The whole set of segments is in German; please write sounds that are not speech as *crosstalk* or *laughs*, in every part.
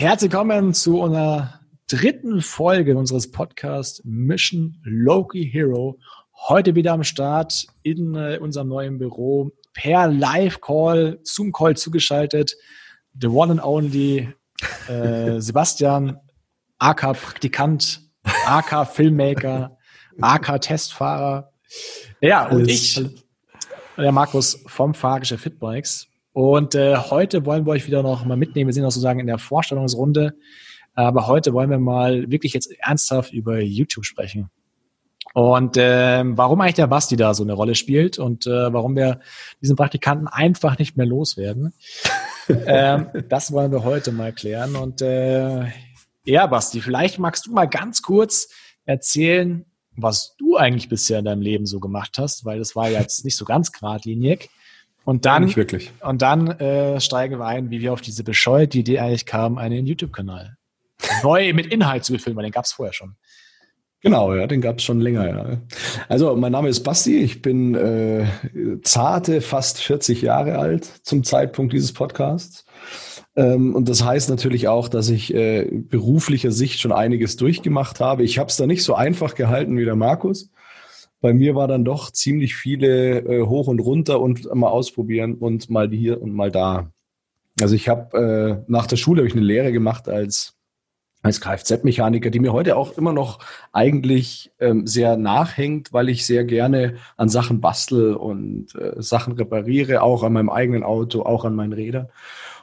Herzlich willkommen zu unserer dritten Folge unseres Podcasts Mission Loki Hero. Heute wieder am Start in äh, unserem neuen Büro per Live-Call, Zoom-Call zugeschaltet. The one and only äh, *laughs* Sebastian, AK Praktikant, AK Filmmaker, AK Testfahrer. Ja, und ich, der Markus vom Fahrgeschäft Fitbikes. Und äh, heute wollen wir euch wieder noch mal mitnehmen. Wir sind noch sozusagen in der Vorstellungsrunde. Aber heute wollen wir mal wirklich jetzt ernsthaft über YouTube sprechen. Und äh, warum eigentlich der Basti da so eine Rolle spielt und äh, warum wir diesen Praktikanten einfach nicht mehr loswerden, *laughs* ähm, das wollen wir heute mal klären. Und äh, ja, Basti, vielleicht magst du mal ganz kurz erzählen, was du eigentlich bisher in deinem Leben so gemacht hast, weil das war jetzt nicht so ganz geradlinig. Und dann, nicht wirklich. Und dann äh, steigen wir ein, wie wir auf diese bescheuerte Idee eigentlich kamen, einen YouTube-Kanal neu mit Inhalt zu befüllen, weil den gab es vorher schon. Genau, ja, den gab es schon länger, ja. Also, mein Name ist Basti, ich bin äh, zarte fast 40 Jahre alt zum Zeitpunkt dieses Podcasts. Ähm, und das heißt natürlich auch, dass ich äh, beruflicher Sicht schon einiges durchgemacht habe. Ich habe es da nicht so einfach gehalten wie der Markus. Bei mir war dann doch ziemlich viele äh, hoch und runter und mal ausprobieren und mal hier und mal da. Also ich habe äh, nach der Schule habe ich eine Lehre gemacht als als Kfz-Mechaniker, die mir heute auch immer noch eigentlich ähm, sehr nachhängt, weil ich sehr gerne an Sachen bastel und äh, Sachen repariere, auch an meinem eigenen Auto, auch an meinen Rädern.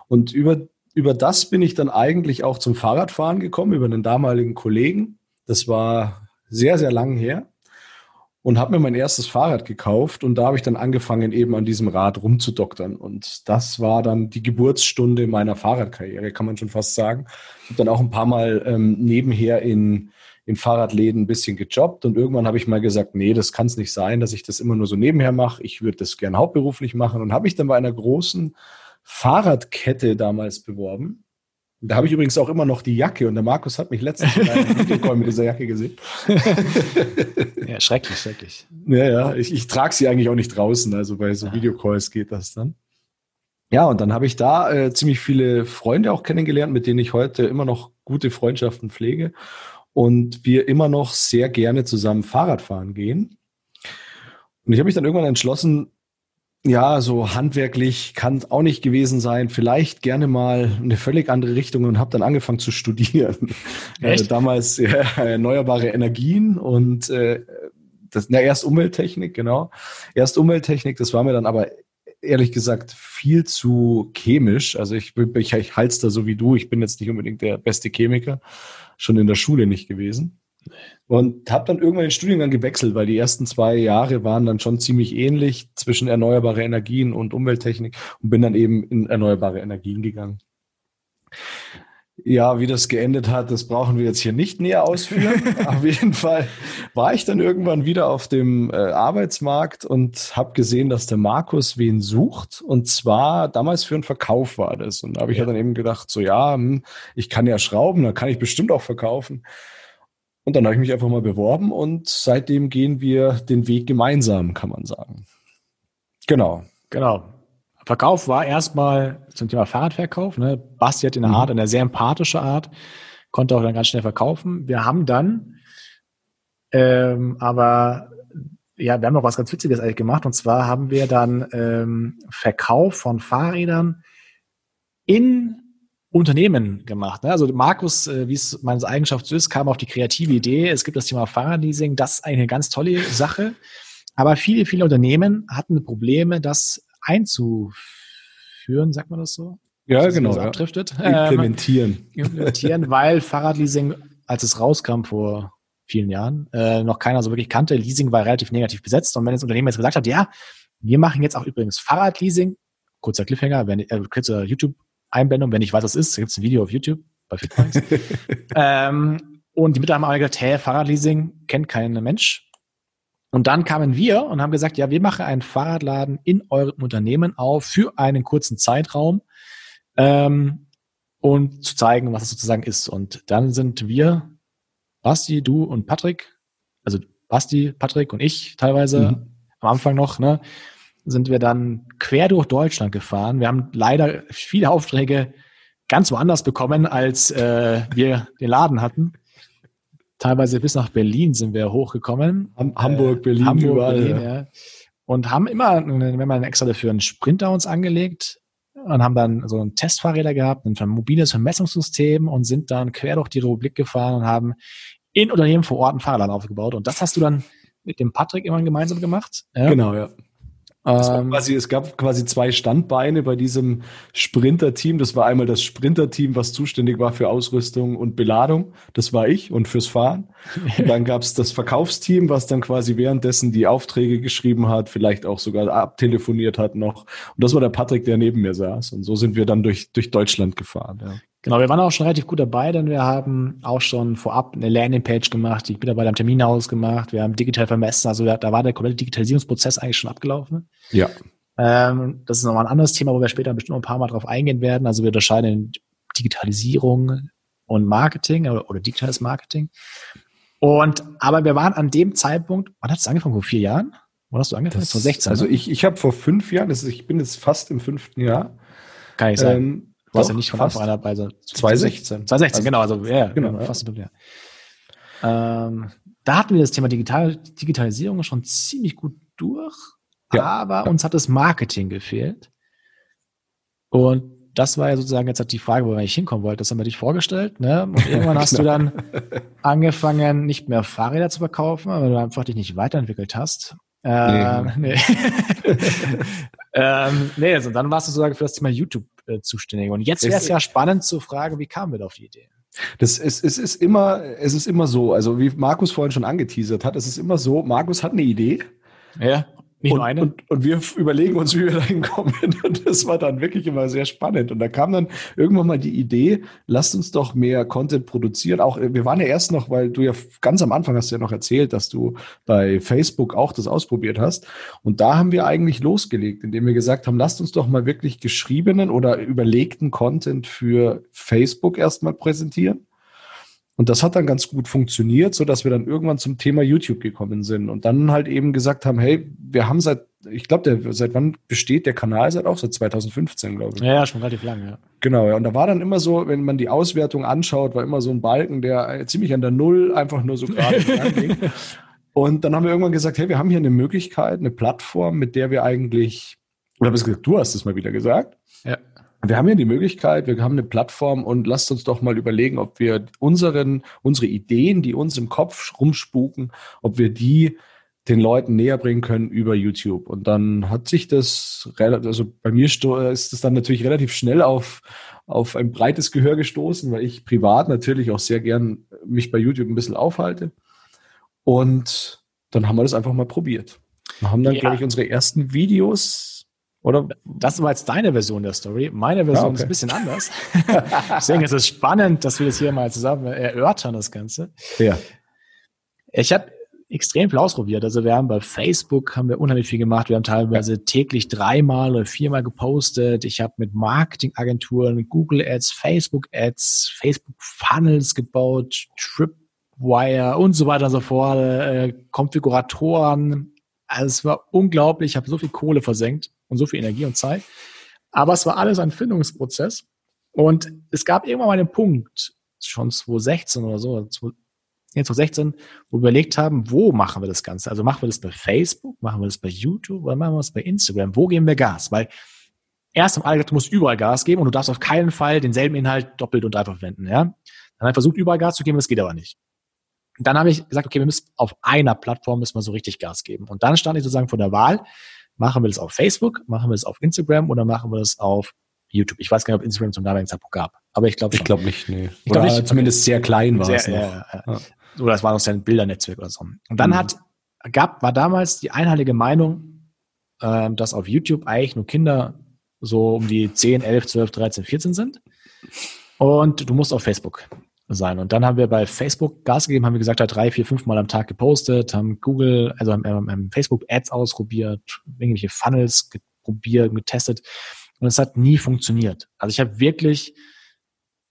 Und über, über das bin ich dann eigentlich auch zum Fahrradfahren gekommen, über einen damaligen Kollegen. Das war sehr, sehr lang her und habe mir mein erstes Fahrrad gekauft und da habe ich dann angefangen, eben an diesem Rad rumzudoktern. Und das war dann die Geburtsstunde meiner Fahrradkarriere, kann man schon fast sagen. Ich habe dann auch ein paar Mal ähm, nebenher in, in Fahrradläden ein bisschen gejobbt und irgendwann habe ich mal gesagt, nee, das kann es nicht sein, dass ich das immer nur so nebenher mache. Ich würde das gern hauptberuflich machen und habe ich dann bei einer großen Fahrradkette damals beworben da habe ich übrigens auch immer noch die Jacke und der Markus hat mich letztens in einem *laughs* Videocall mit dieser Jacke gesehen. ja, schrecklich, schrecklich. Ja, ja, ich, ich trage sie eigentlich auch nicht draußen, also bei so Videocalls geht das dann. Ja, und dann habe ich da äh, ziemlich viele Freunde auch kennengelernt, mit denen ich heute immer noch gute Freundschaften pflege und wir immer noch sehr gerne zusammen Fahrrad fahren gehen. Und ich habe mich dann irgendwann entschlossen, ja, so handwerklich kann auch nicht gewesen sein. Vielleicht gerne mal eine völlig andere Richtung und habe dann angefangen zu studieren. *laughs* Äh, damals ja, erneuerbare Energien und äh, das, na, erst Umwelttechnik, genau. Erst Umwelttechnik, das war mir dann aber ehrlich gesagt viel zu chemisch. Also ich, ich, ich halte da so wie du. Ich bin jetzt nicht unbedingt der beste Chemiker, schon in der Schule nicht gewesen. Und habe dann irgendwann den Studiengang gewechselt, weil die ersten zwei Jahre waren dann schon ziemlich ähnlich zwischen erneuerbare Energien und Umwelttechnik und bin dann eben in erneuerbare Energien gegangen. Ja, wie das geendet hat, das brauchen wir jetzt hier nicht näher ausführen. *laughs* auf jeden Fall war ich dann irgendwann wieder auf dem äh, Arbeitsmarkt und habe gesehen, dass der Markus wen sucht. Und zwar damals für einen Verkauf war das. Und da habe ich ja. dann eben gedacht, so ja, hm, ich kann ja schrauben, dann kann ich bestimmt auch verkaufen. Und dann habe ich mich einfach mal beworben und seitdem gehen wir den Weg gemeinsam, kann man sagen. Genau. Genau. Verkauf war erstmal zum Thema Fahrradverkauf. Ne? Basti hat in der mhm. Art, eine sehr empathische Art, konnte auch dann ganz schnell verkaufen. Wir haben dann ähm, aber ja, wir haben noch was ganz Witziges eigentlich gemacht. Und zwar haben wir dann ähm, Verkauf von Fahrrädern in Unternehmen gemacht. Ne? Also Markus, äh, wie es meine Eigenschaft so ist, kam auf die kreative Idee, es gibt das Thema Fahrradleasing, das ist eine ganz tolle Sache. Aber viele, viele Unternehmen hatten Probleme, das einzuführen, sagt man das so? Ja, das genau. Ja. abdriftet. *laughs* Implementieren. Ähm, implementieren, weil Fahrradleasing, als es rauskam vor vielen Jahren, äh, noch keiner so wirklich kannte. Leasing war relativ negativ besetzt. Und wenn das Unternehmen jetzt gesagt hat, ja, wir machen jetzt auch übrigens Fahrradleasing, kurzer Cliffhanger, wenn, äh, kurzer YouTube Einblendung, wenn ich weiß, was ist, gibt es ein Video auf YouTube bei Fitpoints. *laughs* ähm, und die Mitarbeiter haben alle gesagt, hey, Fahrradleasing kennt kein Mensch. Und dann kamen wir und haben gesagt, ja, wir machen einen Fahrradladen in eurem Unternehmen auf für einen kurzen Zeitraum ähm, und zu zeigen, was es sozusagen ist. Und dann sind wir, Basti, du und Patrick, also Basti, Patrick und ich teilweise mhm. am Anfang noch, ne, sind wir dann quer durch Deutschland gefahren. Wir haben leider viele Aufträge ganz woanders bekommen, als äh, wir den Laden hatten. Teilweise bis nach Berlin sind wir hochgekommen. Hamburg, Berlin, äh, Hamburg, überall. Berlin, ja. Und haben immer, wenn man extra dafür einen Sprinter uns angelegt und haben dann so ein Testfahrräder gehabt, ein mobiles Vermessungssystem und sind dann quer durch die Republik gefahren und haben in Unternehmen vor Ort ein Fahrrad aufgebaut. Und das hast du dann mit dem Patrick immer gemeinsam gemacht. Ja? Genau, ja. Ähm, quasi, es gab quasi zwei Standbeine bei diesem Sprinter-Team. Das war einmal das Sprinter-Team, was zuständig war für Ausrüstung und Beladung. Das war ich und fürs Fahren. *laughs* Und dann gab es das Verkaufsteam, was dann quasi währenddessen die Aufträge geschrieben hat, vielleicht auch sogar abtelefoniert hat noch. Und das war der Patrick, der neben mir saß. Und so sind wir dann durch, durch Deutschland gefahren. Ja. Genau, wir waren auch schon relativ gut dabei, denn wir haben auch schon vorab eine Landingpage gemacht, die Mitarbeiter am Terminhaus gemacht, wir haben digital vermessen, also da, war der komplette Digitalisierungsprozess eigentlich schon abgelaufen. Ja. Ähm, das ist nochmal ein anderes Thema, wo wir später bestimmt noch ein paar Mal drauf eingehen werden. Also wir unterscheiden Digitalisierung und Marketing oder, oder digitales Marketing. Und aber wir waren an dem Zeitpunkt, wann hat es angefangen? Vor vier Jahren? Wann hast du angefangen? Das, vor 16. Also ne? ich, ich habe vor fünf Jahren, das ist, ich bin jetzt fast im fünften Jahr. Kann ich sagen. Ähm, warst ja nicht von Anfang an dabei. So 2016. 2016, also, genau. Also, ja, genau, genau fast ja. Ähm, da hatten wir das Thema Digital, Digitalisierung schon ziemlich gut durch, ja. aber ja. uns hat das Marketing gefehlt. Und das war ja sozusagen jetzt halt die Frage, wo wir eigentlich hinkommen wollten. Das haben wir dich vorgestellt, ne? Und irgendwann *laughs* hast du genau. dann angefangen, nicht mehr Fahrräder zu verkaufen, weil du einfach dich nicht weiterentwickelt hast. Ähm, nee. nee. *laughs* ähm, nee, also dann warst du sozusagen für das Thema YouTube äh, zuständig. Und jetzt wäre es ja spannend zu fragen, wie kamen wir auf die Idee? Das ist, es ist immer, es ist immer so, also wie Markus vorhin schon angeteasert hat, es ist immer so, Markus hat eine Idee. Ja. Nicht und, nur eine. Und, und, wir überlegen uns, wie wir da hinkommen. *laughs* Und das war dann wirklich immer sehr spannend. Und da kam dann irgendwann mal die Idee, lasst uns doch mehr Content produzieren. Auch wir waren ja erst noch, weil du ja ganz am Anfang hast ja noch erzählt, dass du bei Facebook auch das ausprobiert hast. Und da haben wir eigentlich losgelegt, indem wir gesagt haben, lasst uns doch mal wirklich geschriebenen oder überlegten Content für Facebook erstmal präsentieren. Und das hat dann ganz gut funktioniert, so dass wir dann irgendwann zum Thema YouTube gekommen sind und dann halt eben gesagt haben, hey, wir haben seit, ich glaube, seit wann besteht der Kanal? Seit auch seit 2015, glaube ich. Ja, ja, schon relativ lange, ja. Genau, ja. Und da war dann immer so, wenn man die Auswertung anschaut, war immer so ein Balken, der ziemlich an der Null einfach nur so gerade *laughs* ging. Und dann haben wir irgendwann gesagt, hey, wir haben hier eine Möglichkeit, eine Plattform, mit der wir eigentlich, oder gesagt, du hast es mal wieder gesagt. Ja wir haben ja die Möglichkeit, wir haben eine Plattform und lasst uns doch mal überlegen, ob wir unseren, unsere Ideen, die uns im Kopf rumspuken, ob wir die den Leuten näher bringen können über YouTube. Und dann hat sich das, also bei mir ist es dann natürlich relativ schnell auf, auf ein breites Gehör gestoßen, weil ich privat natürlich auch sehr gern mich bei YouTube ein bisschen aufhalte. Und dann haben wir das einfach mal probiert. Wir haben dann, ja. glaube ich, unsere ersten Videos oder? Das war jetzt deine Version der Story. Meine Version ah, okay. ist ein bisschen anders. *laughs* Deswegen ist es spannend, dass wir das hier mal zusammen erörtern, das Ganze. Ja. Ich habe extrem viel ausprobiert. Also wir haben bei Facebook haben wir unheimlich viel gemacht. Wir haben teilweise ja. täglich dreimal oder viermal gepostet. Ich habe mit Marketingagenturen, Google Ads, Facebook Ads, Facebook Funnels gebaut, Tripwire und so weiter und so fort, äh, Konfiguratoren. Also es war unglaublich. Ich habe so viel Kohle versenkt und so viel Energie und Zeit. Aber es war alles ein Findungsprozess. Und es gab irgendwann mal einen Punkt, schon 2016 oder so, 2016, wo wir überlegt haben, wo machen wir das Ganze? Also machen wir das bei Facebook, machen wir das bei YouTube oder machen wir das bei Instagram? Wo geben wir Gas? Weil erst am alle gesagt, du musst überall Gas geben und du darfst auf keinen Fall denselben Inhalt doppelt und dreifach verwenden. Ja? Dann haben wir versucht, überall Gas zu geben, das geht aber nicht. Und dann habe ich gesagt, okay, wir müssen auf einer Plattform müssen wir so richtig Gas geben. Und dann stand ich sozusagen vor der Wahl, Machen wir das auf Facebook, machen wir das auf Instagram oder machen wir das auf YouTube? Ich weiß gar nicht, ob Instagram zum damaligen Zeitpunkt gab, aber ich glaube Ich glaube nicht, nee. Ich glaube nicht. Zumindest sehr klein war es noch. Ja, ja. ja. Oder es war noch ein Bildernetzwerk oder so. Und dann mhm. hat, gab, war damals die einheilige Meinung, ähm, dass auf YouTube eigentlich nur Kinder so um die 10, 11, 12, 13, 14 sind. Und du musst auf Facebook sein. Und dann haben wir bei Facebook Gas gegeben, haben wir gesagt, drei, vier, fünf Mal am Tag gepostet, haben Google, also haben, haben Facebook Ads ausprobiert, irgendwelche Funnels probiert, getestet. Und es hat nie funktioniert. Also ich habe wirklich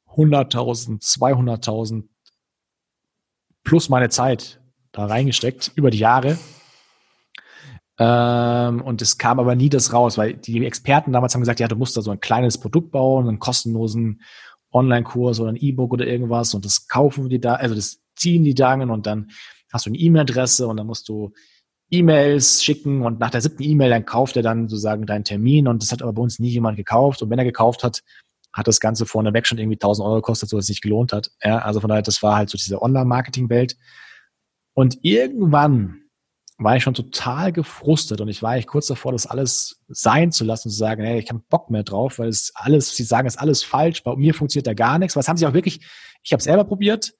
100.000, 200.000 plus meine Zeit da reingesteckt über die Jahre. Ähm, und es kam aber nie das raus, weil die Experten damals haben gesagt, ja, du musst da so ein kleines Produkt bauen, einen kostenlosen Online-Kurs oder ein E-Book oder irgendwas und das kaufen die da, also das ziehen die dann und dann hast du eine E-Mail-Adresse und dann musst du E-Mails schicken und nach der siebten E-Mail dann kauft er dann sozusagen deinen Termin und das hat aber bei uns nie jemand gekauft und wenn er gekauft hat, hat das Ganze vorneweg schon irgendwie 1000 Euro gekostet, so dass es sich gelohnt hat. Ja, also von daher, das war halt so diese Online-Marketing-Welt. Und irgendwann war ich schon total gefrustet und ich war eigentlich kurz davor, das alles sein zu lassen und zu sagen, hey, ich habe Bock mehr drauf, weil es alles, sie sagen, es ist alles falsch, bei mir funktioniert da gar nichts. Was haben sie auch wirklich, ich habe selber probiert,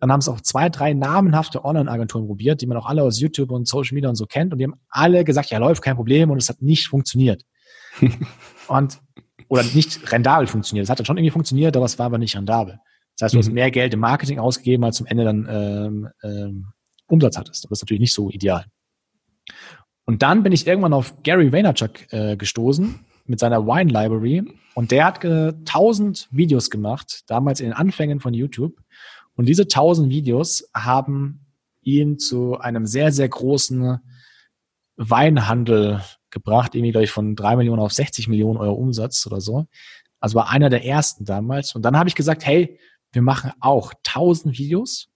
dann haben es auch zwei, drei namenhafte Online-Agenturen probiert, die man auch alle aus YouTube und Social Media und so kennt und die haben alle gesagt, ja, läuft kein Problem und es hat nicht funktioniert. *laughs* und oder nicht rendabel funktioniert. Es hat dann schon irgendwie funktioniert, aber es war aber nicht rendabel. Das heißt, du mhm. hast mehr Geld im Marketing ausgegeben, als zum Ende dann ähm, ähm, Umsatz hattest. Das ist natürlich nicht so ideal. Und dann bin ich irgendwann auf Gary Vaynerchuk äh, gestoßen mit seiner Wine Library und der hat äh, 1000 Videos gemacht, damals in den Anfängen von YouTube. Und diese 1000 Videos haben ihn zu einem sehr, sehr großen Weinhandel gebracht, irgendwie, glaube ich, von drei Millionen auf 60 Millionen Euro Umsatz oder so. Also war einer der ersten damals. Und dann habe ich gesagt, hey, wir machen auch 1000 Videos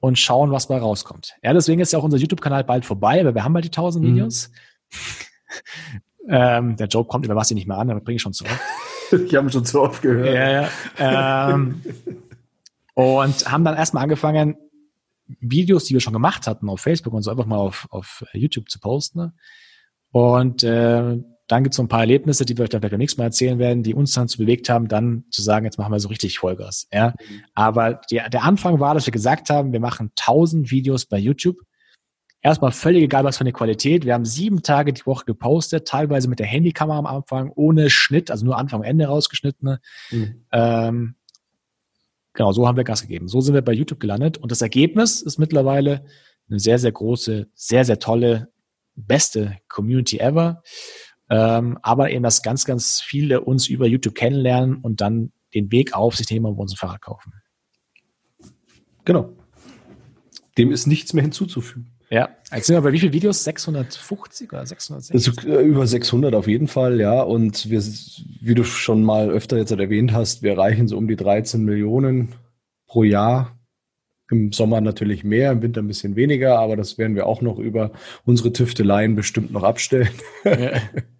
und schauen, was bei rauskommt. Ja, deswegen ist ja auch unser YouTube-Kanal bald vorbei, weil wir haben bald die 1000 mhm. Videos. *laughs* ähm, der Joke kommt über was ich nicht mehr an, aber bringe ich schon zu oft. ich habe schon zu oft gehört. Ja, ja. Ähm, und haben dann erstmal angefangen, Videos, die wir schon gemacht hatten auf Facebook und so einfach mal auf, auf YouTube zu posten. Und äh, dann gibt es so ein paar Erlebnisse, die wir euch dann vielleicht beim nächsten Mal erzählen werden, die uns dann zu bewegt haben, dann zu sagen, jetzt machen wir so richtig Vollgas. Ja? Mhm. Aber die, der Anfang war, dass wir gesagt haben, wir machen 1000 Videos bei YouTube. Erstmal völlig egal, was für eine Qualität. Wir haben sieben Tage die Woche gepostet, teilweise mit der Handykamera am Anfang, ohne Schnitt, also nur Anfang und Ende rausgeschnitten. Mhm. Ähm, genau, so haben wir Gas gegeben. So sind wir bei YouTube gelandet. Und das Ergebnis ist mittlerweile eine sehr, sehr große, sehr, sehr tolle, beste Community ever. Ähm, aber eben, dass ganz, ganz viele uns über YouTube kennenlernen und dann den Weg auf sich nehmen und uns ein Fahrrad kaufen. Genau. Dem ist nichts mehr hinzuzufügen. Ja, jetzt sind wir bei wie vielen Videos? 650 oder 660? Also, äh, über 600 auf jeden Fall, ja. Und wir, wie du schon mal öfter jetzt erwähnt hast, wir erreichen so um die 13 Millionen pro Jahr. Im Sommer natürlich mehr, im Winter ein bisschen weniger, aber das werden wir auch noch über unsere Tüfteleien bestimmt noch abstellen. Ja. *laughs*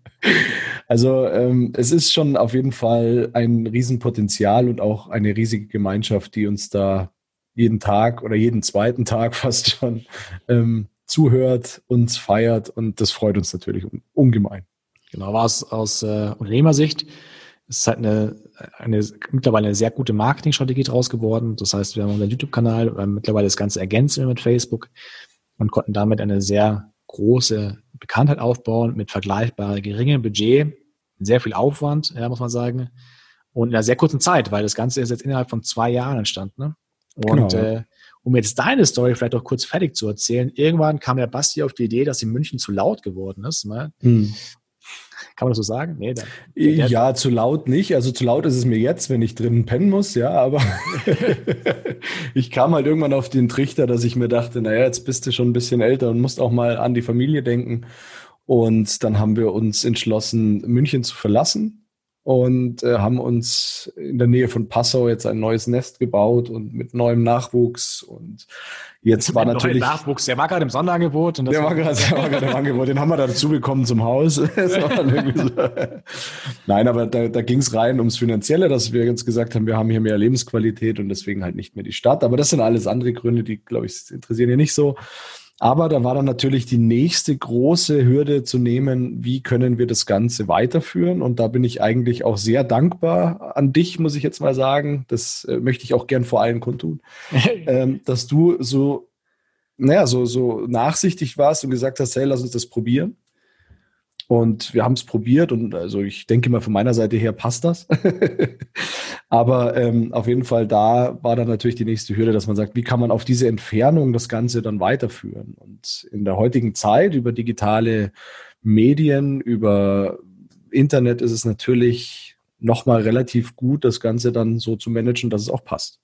Also ähm, es ist schon auf jeden Fall ein Riesenpotenzial und auch eine riesige Gemeinschaft, die uns da jeden Tag oder jeden zweiten Tag *laughs* fast schon ähm, zuhört, uns feiert und das freut uns natürlich ungemein. Genau, war es aus äh, Unternehmersicht. Es ist halt eine, eine mittlerweile eine sehr gute Marketingstrategie draus geworden. Das heißt, wir haben unseren YouTube-Kanal, äh, mittlerweile das Ganze ergänzen mit Facebook und konnten damit eine sehr große Bekanntheit aufbauen mit vergleichbar geringem Budget, sehr viel Aufwand, ja, muss man sagen, und in einer sehr kurzen Zeit, weil das Ganze ist jetzt innerhalb von zwei Jahren entstanden. Ne? Und genau. äh, um jetzt deine Story vielleicht auch kurz fertig zu erzählen, irgendwann kam der Basti auf die Idee, dass in München zu laut geworden ist. Ne? Hm. Kann man das so sagen? Nee, der, der, ja, zu laut nicht. Also zu laut ist es mir jetzt, wenn ich drinnen pennen muss, ja, aber *laughs* ich kam halt irgendwann auf den Trichter, dass ich mir dachte, naja, jetzt bist du schon ein bisschen älter und musst auch mal an die Familie denken. Und dann haben wir uns entschlossen, München zu verlassen und äh, haben uns in der Nähe von Passau jetzt ein neues Nest gebaut und mit neuem Nachwuchs und jetzt war natürlich Nachwuchs, der war gerade im Sonderangebot und das der war gerade *laughs* der war gerade im Angebot, den haben wir dazu bekommen zum Haus. *laughs* so. Nein, aber da, da ging es rein ums Finanzielle, dass wir jetzt gesagt haben, wir haben hier mehr Lebensqualität und deswegen halt nicht mehr die Stadt. Aber das sind alles andere Gründe, die glaube ich interessieren hier nicht so. Aber da war dann natürlich die nächste große Hürde zu nehmen, wie können wir das Ganze weiterführen? Und da bin ich eigentlich auch sehr dankbar an dich, muss ich jetzt mal sagen. Das äh, möchte ich auch gern vor allen kundtun, *laughs* ähm, dass du so, naja, so, so nachsichtig warst und gesagt hast, hey, lass uns das probieren. Und wir haben es probiert und also ich denke mal von meiner Seite her passt das. *laughs* Aber ähm, auf jeden Fall da war dann natürlich die nächste Hürde, dass man sagt, wie kann man auf diese Entfernung das Ganze dann weiterführen? Und in der heutigen Zeit über digitale Medien, über Internet ist es natürlich nochmal relativ gut, das Ganze dann so zu managen, dass es auch passt.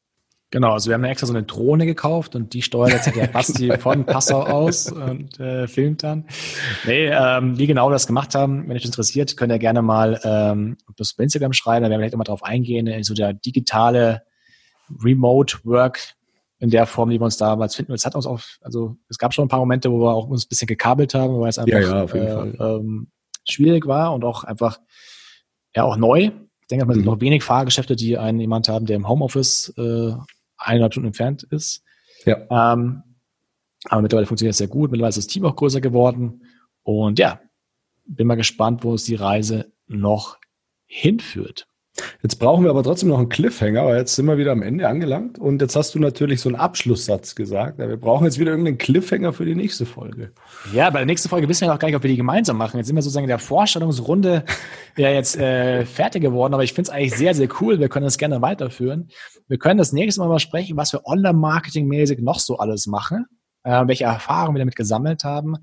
Genau, also wir haben extra so eine Drohne gekauft und die steuert jetzt der *laughs* Basti von Passau aus und äh, filmt dann. Nee, ähm, wie genau wir das gemacht haben, wenn euch das interessiert, könnt ihr gerne mal ähm, das bei Instagram schreiben, da werden wir vielleicht immer drauf eingehen, so der digitale Remote Work in der Form, die wir uns damals finden. Es hat uns auch, also es gab schon ein paar Momente, wo wir auch uns ein bisschen gekabelt haben, weil es einfach ja, ja, äh, ähm, schwierig war und auch einfach ja auch neu. Ich denke, es sind mhm. noch wenig Fahrgeschäfte, die einen jemand haben, der im Homeoffice äh, eineinhalb Stunden entfernt ist. Ja. Ähm, aber mittlerweile funktioniert es sehr gut. Mittlerweile ist das Team auch größer geworden. Und ja, bin mal gespannt, wo uns die Reise noch hinführt. Jetzt brauchen wir aber trotzdem noch einen Cliffhanger, weil jetzt sind wir wieder am Ende angelangt. Und jetzt hast du natürlich so einen Abschlusssatz gesagt. Wir brauchen jetzt wieder irgendeinen Cliffhanger für die nächste Folge. Ja, bei der nächsten Folge wissen wir noch gar nicht, ob wir die gemeinsam machen. Jetzt sind wir sozusagen in der Vorstellungsrunde *laughs* ja jetzt äh, fertig geworden, aber ich finde es eigentlich sehr, sehr cool. Wir können das gerne weiterführen. Wir können das nächste Mal mal sprechen, was wir Online-Marketing-mäßig noch so alles machen, äh, welche Erfahrungen wir damit gesammelt haben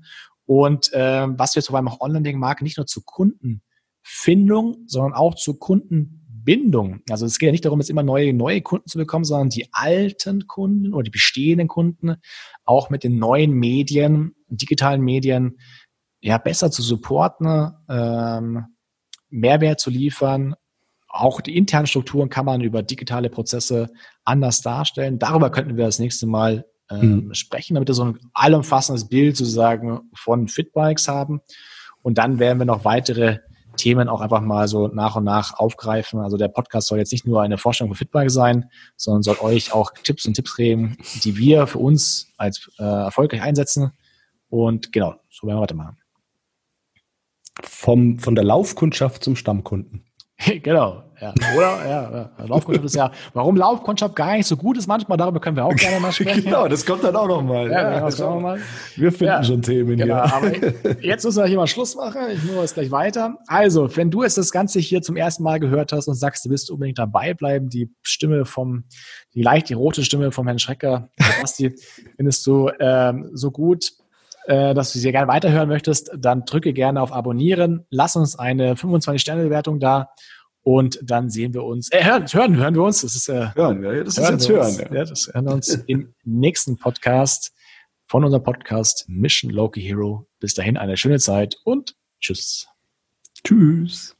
und äh, was wir vor allem auch Online-Marketing nicht nur zu Kundenfindung, sondern auch zu Kunden Bindung. Also es geht ja nicht darum, jetzt immer neue, neue Kunden zu bekommen, sondern die alten Kunden oder die bestehenden Kunden auch mit den neuen Medien, digitalen Medien, ja, besser zu supporten, ähm, Mehrwert zu liefern. Auch die internen Strukturen kann man über digitale Prozesse anders darstellen. Darüber könnten wir das nächste Mal ähm, mhm. sprechen, damit wir so ein allumfassendes Bild sozusagen von Fitbikes haben. Und dann werden wir noch weitere Themen auch einfach mal so nach und nach aufgreifen. Also der Podcast soll jetzt nicht nur eine Vorstellung von Fitbike sein, sondern soll euch auch Tipps und Tipps geben, die wir für uns als äh, erfolgreich einsetzen. Und genau, so werden wir weitermachen. Vom, von der Laufkundschaft zum Stammkunden. *laughs* genau, ja. Oder? Ja, ja. Laufkundschaft ist ja, warum Laufkundschaft gar nicht so gut ist manchmal, darüber können wir auch gerne mal *laughs* sprechen. genau, das kommt dann auch nochmal. Ja, ja, das wir, mal. wir finden schon Themen genau, hier. Aber *laughs* jetzt müssen wir hier mal Schluss machen. Ich muss jetzt gleich weiter. Also, wenn du jetzt das Ganze hier zum ersten Mal gehört hast und sagst, du willst unbedingt dabei bleiben, die Stimme vom, die leicht die rote Stimme vom Herrn Schrecker, Basti, findest du ähm, so gut, äh, dass du sie gerne weiterhören möchtest, dann drücke gerne auf Abonnieren, lass uns eine 25-Sterne-Bewertung da und dann sehen wir uns, äh, hören, hören, hören wir uns. Das ist, äh, hören, ja, das ist jetzt hören. Ja. ja. das hören wir uns im nächsten Podcast von unserem Podcast Mission Loki Hero. Bis dahin eine schöne Zeit und tschüss. Tschüss.